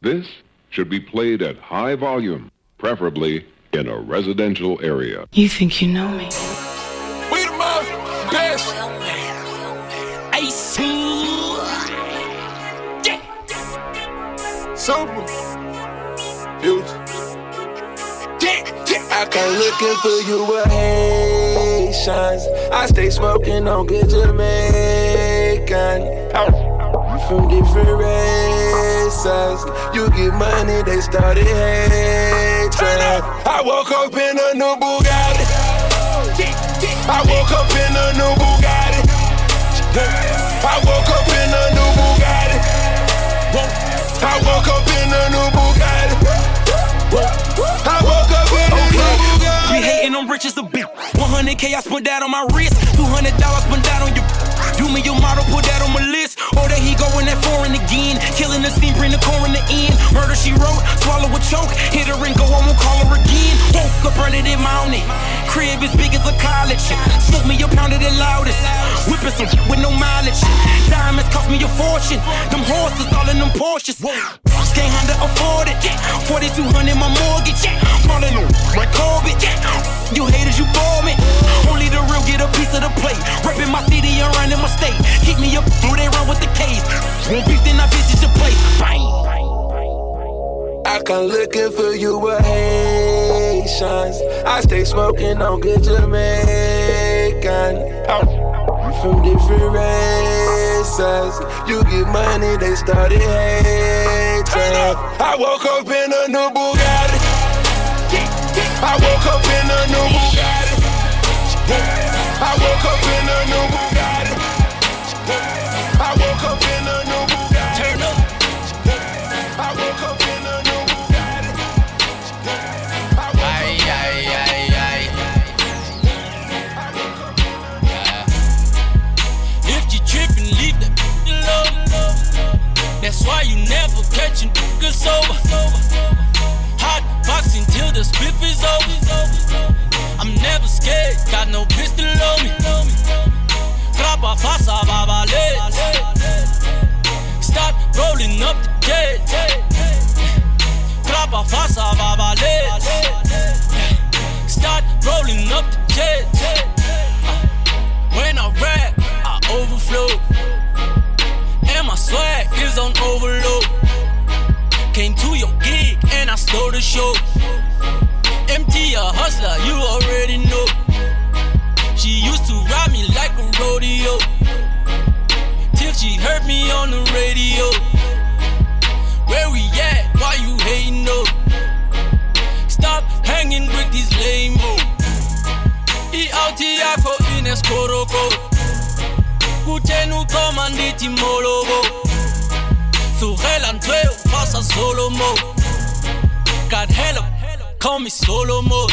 This should be played at high volume, preferably in a residential area. You think you know me? We the most best. AC. Yeah. Super. Future. I come looking for you with Haitians. I stay smoking on good Jamaican. From different races. You get money, they started hating. I woke up in a new Bugatti. I woke up in a new Bugatti. I woke up in a new Bugatti. I woke up in a new Bugatti. I woke up in a new Bugatti. We hating on rich as a bitch. 100k I spent that on my wrist. 200 dollars spent that on your. Me your model, put that on my list. Or that he going that foreign again. Killing the scene, bring the coroner in. The end. Murder she wrote, swallow a choke. Hit her and go, I won't call her again. Woke up running in mountain. Crib as big as a college. Smoke me a pound of the loudest. Whipping some with no mileage. Diamonds cost me a fortune. Them horses all in them Porsches. Can't Honda afford it. 4200 my mortgage. Falling on like Corbett. I come looking for you with Haitians. I stay smoking on good Jamaican. Oh. From different races. You get money, they started hating. I woke up in a new Bugatti. I woke up in a new Bugatti. I woke up in a new Overflow. And my swag is on overload. Came to your gig and I stole the show. Empty a hustler, you already know. She used to ride me like a rodeo. Till she heard me on the radio. Where we at? Why you hating no? Stop hanging with these lame I auti yako ineskoroko Kutenu komanditi molobo Sugela ntwe fasa solomo. God help, call me Solomo.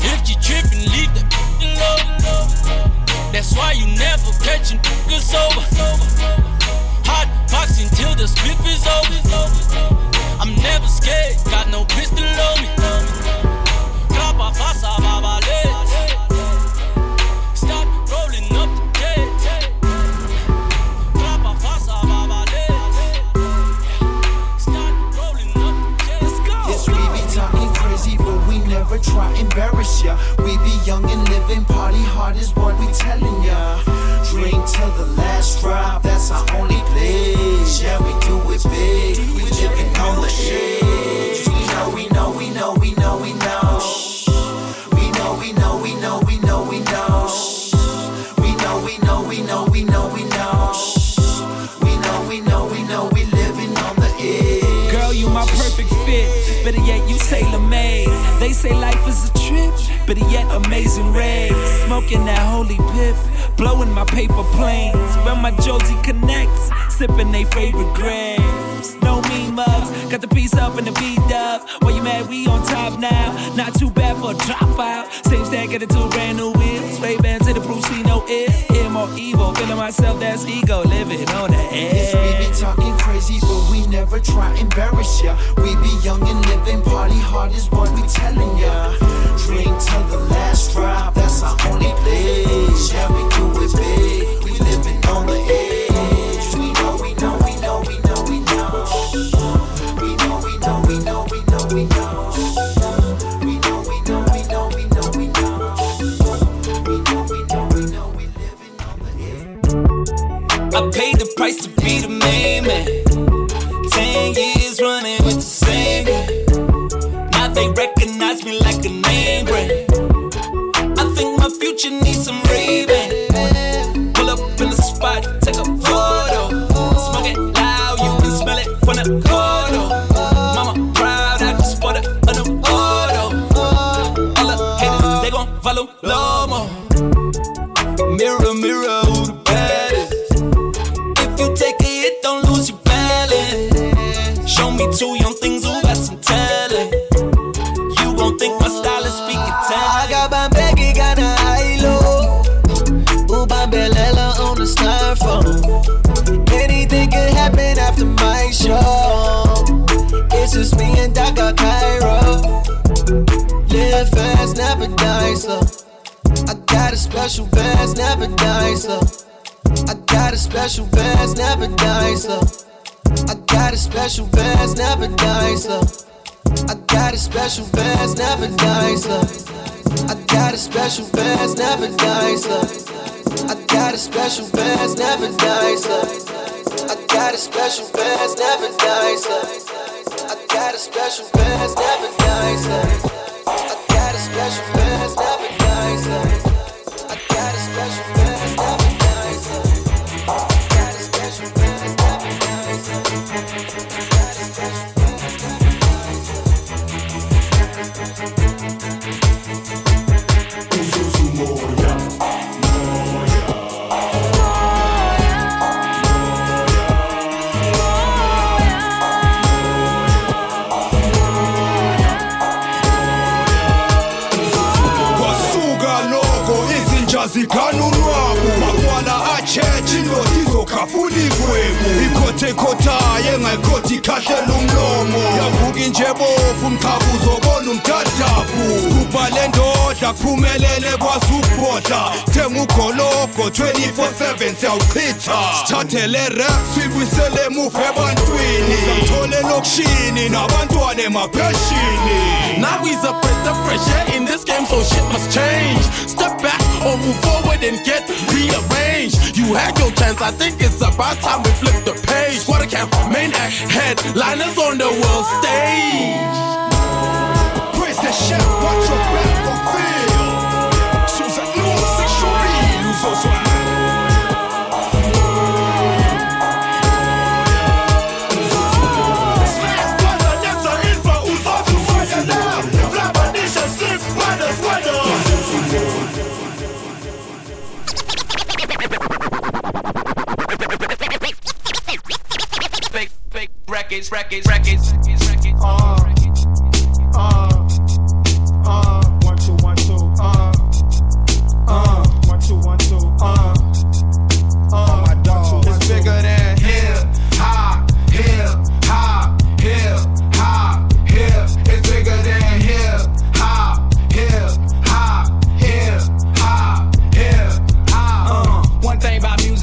If you trippin', leave alone That's why you never catch a sober. Hot boxing till the split is over. I'm never scared, embarrass ya. We be young and living, party hard is what we telling ya. Drink till the last drop, that's our only Better yet, amazing rays. Smoking that holy piff. Blowing my paper planes. Where my Josie connects. Sipping they favorite No mean mugs. Got the piece up in the beat up. Why you mad? We on top now. Not too bad for a dropout. Same stack, get it two brand new wheels. Ray Ban to the Bruce Lee, no ear. Ear more evil. Feeling myself, that's ego. Living on the edge. we be talking crazy, but we never try embarrass ya. We be young and living, party hard is what we telling ya. Drink till the last drop, that's our only place. Yeah, we do it big, we living on the edge. price to be the main man. Never die slow. I got a special fast, never die slow. I got a special fast, never die slow. I got a special fast, never die slow. I got a special fast, never die slow. I got a special fast, never die slow. I got a special fast, never die slow. I got a special fast, never die slow. I got a special fast, never die slow. Kwazi ukubhodla thenga ugologo 24/7 siyawuchitha sithathele rap sibuyisele emuva ebantwini samthole lokishini nabantwana emapheshini Now a breath of fresh air in this game, so shit must change. Step back or move forward and get rearranged. You had your chance, I think it's about time we flip the page. Squad account, main act, headliners on the world stage. Praise the chef, watch your back Sos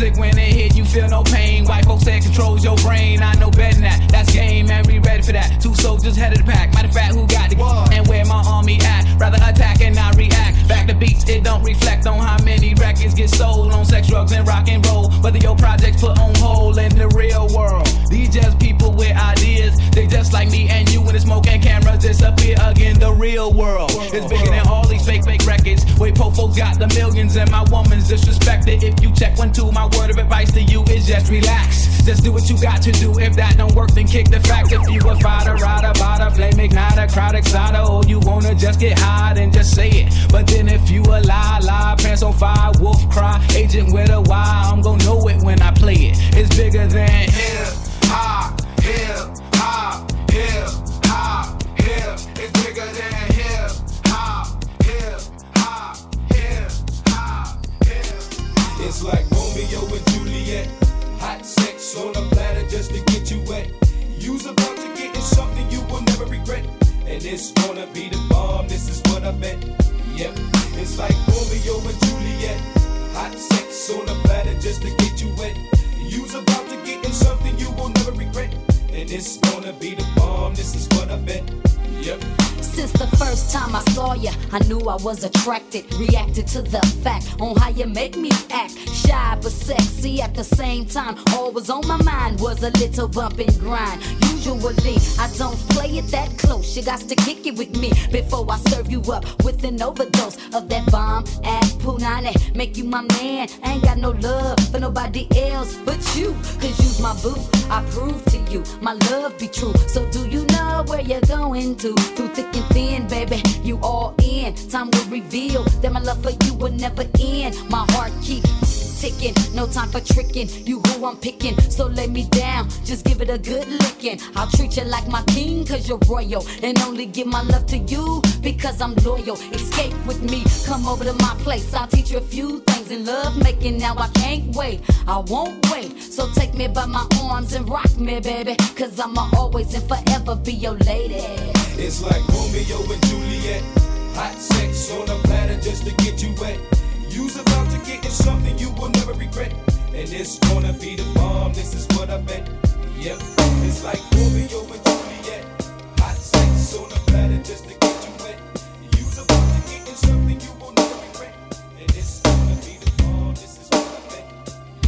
music, when it hit, you feel no pain. White folks say it controls your brain. I know better than that. That's game, and we ready for that. Two soldiers head of the pack. Matter of fact, who got the gun and where my army at? Rather attack and not react. Back to beats, it don't reflect on how many records get sold on sex, drugs, and rock and roll. Whether your projects put on hold in the real world. These just people with ideas. They just like me and you when the smoke and cameras disappear again. The real world is bigger than all these fake, fake records. Wait, po folks got the millions and my woman's disrespected. If you check one, two, my word of advice to you is just relax. Just do what you got to do. If that don't work, then kick the facts. If you a fighter, rider, bada, flame igniter, crowd exciter, or you wanna just get high, then just on fire, wolf cry, agent with a why. I'm gonna know be the bomb, this is what I bet. Yep. Since the first time I saw you, I knew I was attracted. Reacted to the fact on how you make me act. Shy but sexy at the same time. All was on my mind was a little bump and grind. You usually. I don't play it that close. You got to kick it with me before I serve you up with an overdose of that bomb ass punani. Make you my man. I ain't got no love for nobody else but you. Cause you's my boo. I prove to you my love be true. So do you know where you're going to? Through thick and thin, baby, you all in. Time will reveal that my love for you will never end. My heart keeps ticking. No time for tricking. You who I'm picking. So lay me down. Just give it a good licking. I'll treat you like my king, cause you're royal. And only give my love to you because I'm loyal. Escape with me. Come over to my place. I'll teach you a few things in love making. Now I can't wait. I won't wait. So take me by my arms and rock me, baby. Cause I'ma always and forever be your lady. It's like Romeo and Juliet. Hot sex on a platter just to get you wet You's about to get in something you will never regret. And it's gonna be the bomb, this is what I bet. Yep, it's like Romeo and Juliet. Hot sex on a planet just to get you wet. You's about to get in something you will never regret. And it's gonna be the bomb, this is what I bet.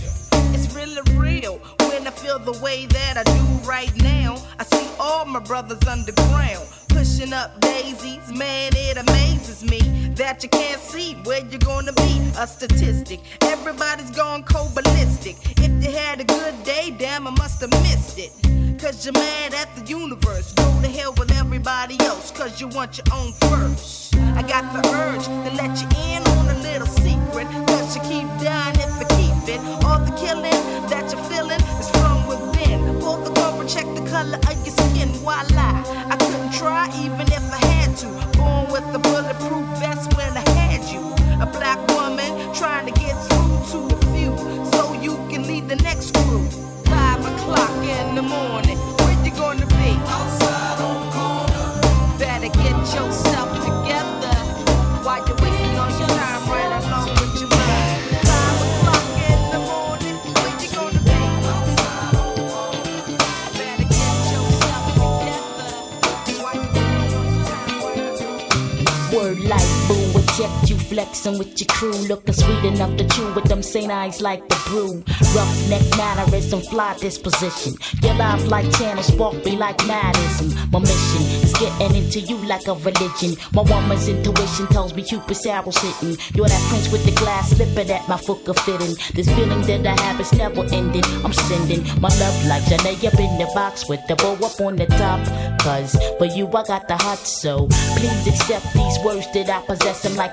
Yep. It's really real when I feel the way that I do right now. I see all my brothers underground pushing up daisies. Man, it amazes me that you can't see where you're gonna be. A statistic, everybody's gone cold ballistic. If you had a good day, damn, I must have missed it. Cause you're mad at the universe. Go to hell with everybody else, cause you want your own first. I got the urge to let you in on a little secret. Cause you keep dying if you keep it. All the killing that you're feeling is from within. Pull the cover, check the color of your skin. Voila. I try even if I had to. Born with a bulletproof vest when I had you. A black woman trying to get through to a few so you can lead the next crew. Five o'clock in the morning, where you gonna be? Outside on the corner. Better get yourself. you flexing with your crew, looking sweet enough to chew with them St. eyes like the brew. Rough neck mannerism, fly disposition. Your life like channels, walk me like madism. My mission is getting into you like a religion. My woman's intuition tells me Cupid's be sitting. You're that prince with the glass slipping that my fucker in. This feeling that I have is never ending. I'm sending my love like Janae up in the box with the bow up on the top. Cause for you, I got the heart, so please accept these words that I possess. I'm like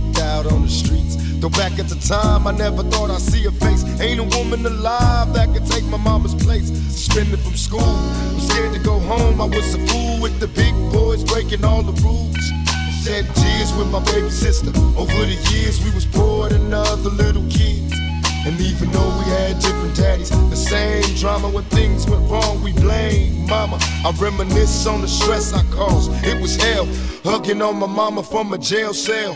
out on the streets. Though back at the time, I never thought I'd see a face. Ain't a woman alive that could take my mama's place. Suspended from school, I'm scared to go home. I was a fool with the big boys breaking all the rules. Shed tears with my baby sister. Over the years, we was poor than other little kids. And even though we had different daddies, the same drama when things went wrong, we blamed mama. I reminisce on the stress I caused. It was hell, hugging on my mama from a jail cell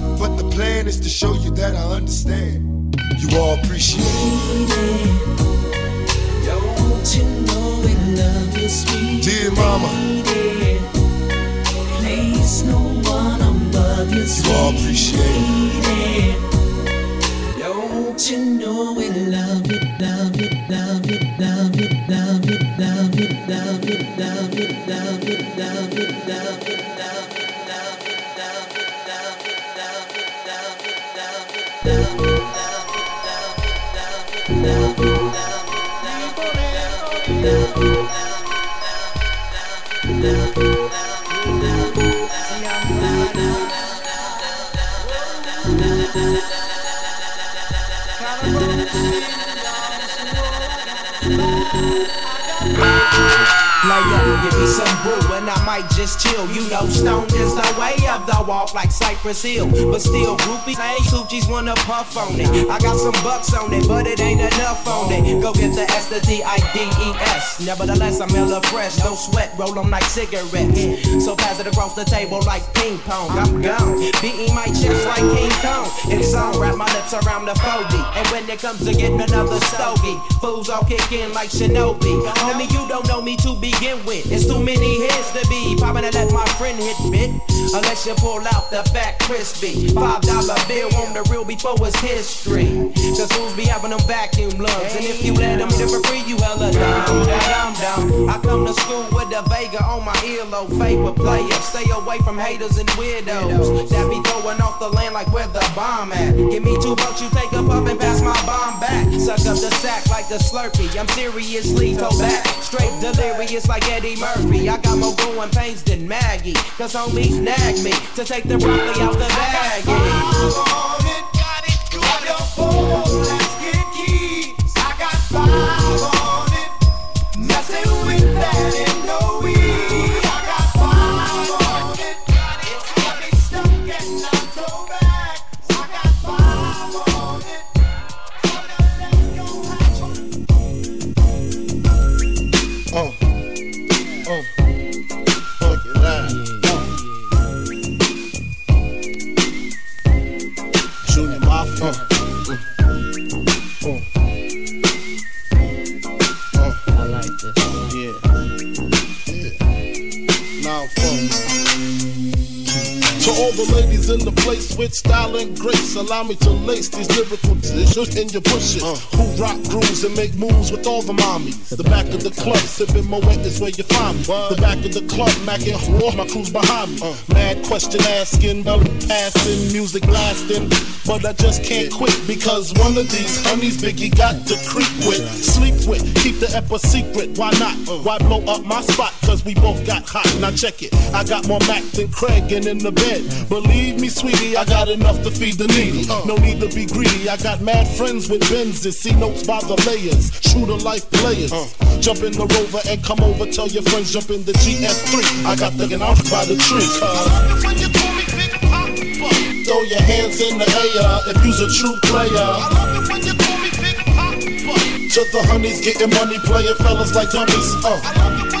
but the plan is to show you that I understand. You all appreciate it. Dear mama, no one above you. You all appreciate it. Don't you know love Cannibal, see, nice, that, give me some brew and I might just chill. You know, stone is the way of the walk like Cypress Hill. But still, groupies, hey, Coochies wanna puff on it. I got some bucks on it, but it ain't enough on it. Go get the S, the D, I, D, E, S. Nevertheless, I'm hella fresh, no sweat, roll 'em like cigarettes. So pass it across the table like ping pong. I'm gone, beating my chest like King Kong. It's on, wrap my lips around the 40. And when it comes to getting another stogie, fools all kick in like Shinobi. Homie, you don't know me to begin with. It's too many hits to be popping and let my friend hit bit. Unless you pull out the fat crispy. Five dollar bill on the real before it's history. Cause fools be having them vacuum lungs. And if you let them it for free, you hella dumb. Dumb. I come to school with a Vega on my earlobe. Favorite player. Stay away from haters and weirdos. That be throwing off the land like where the bomb at. Give me two bucks, you take a puff and pass my bomb back. Suck up the sack like the Slurpee. I'm seriously toe back. Straight delirious like Eddie Murphy. I got more growing pains than Maggie. Cause homies nag me to take the broccoli out the bag. Uh, allow me to lace these lyrical decisions in your bushes. Uh. Who rock grooves and make moves with all the mommies. The back of the club, sipping Moet is where you find me. The back of the club, macking war, my crew's behind me. Uh. Mad question asking, belly passing, music lasting. But I just can't quit because one of these honeys Biggie got to creep with, sleep with, keep the ep a secret. Why not? Uh. Why blow up my spot? Cause we both got hot. Now check it. I got more Mac than Craig and in the bed. Believe me, sweetie, I got enough to feed the No need to be greedy. I got mad friends with Benzes. See notes by the layers. True to life players. Jump in the rover and come over. Tell your friends jump in the GS3. I got the out by the tree. Cause Throw your hands in the air if you's a true player. To the honeys getting money, playing fellas like dummies. Uh.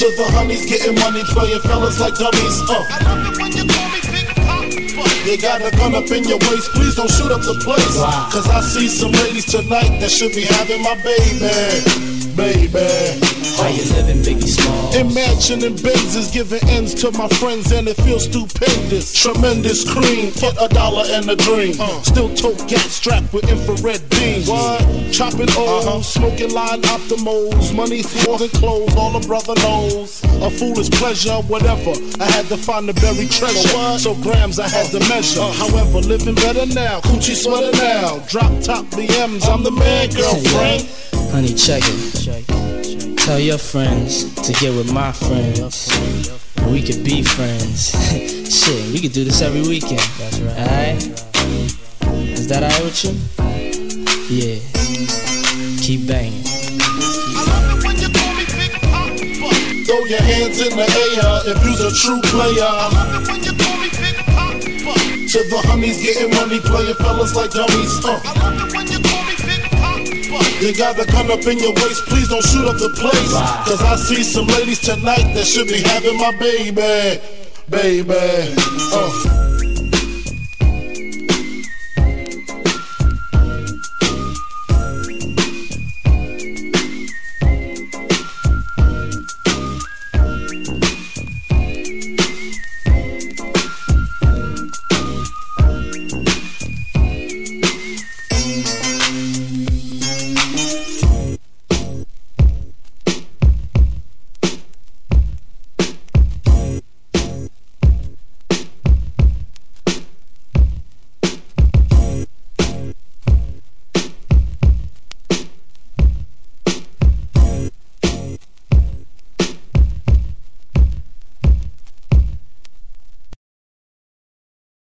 To the honeys getting money, playing fellas like dummies. Uh. I love You got a gun up in your waist, please don't shoot up the place. Cause I see some ladies tonight that should be having my baby. Baby. How you living, Biggie Small? Imagining Benzes giving ends to my friends and it feels stupendous. Tremendous cream, put a dollar in a dream. Still tote gas strapped with infrared beams. What? Chopping O's, smoking line optimals. Money, floors, and clothes, all a brother knows. A foolish pleasure, whatever. I had to find the buried treasure. So grams I had to measure. However, living better now. Coochie sweater now. Drop top BMs, I'm the man, girlfriend. Honey, check it. check it. Tell your friends to get with my friends. We could be friends. Shit, we could do this every weekend. That's right. Alright? Is that alright with you? Yeah. Keep banging. Throw throw your hands in the air if you's a true player. To the honeys getting money, playing fellas like dummies. Uh. You got the gun up in your waist, please don't shoot up the place. Cause I see some ladies tonight that should be having my baby, baby. Uh.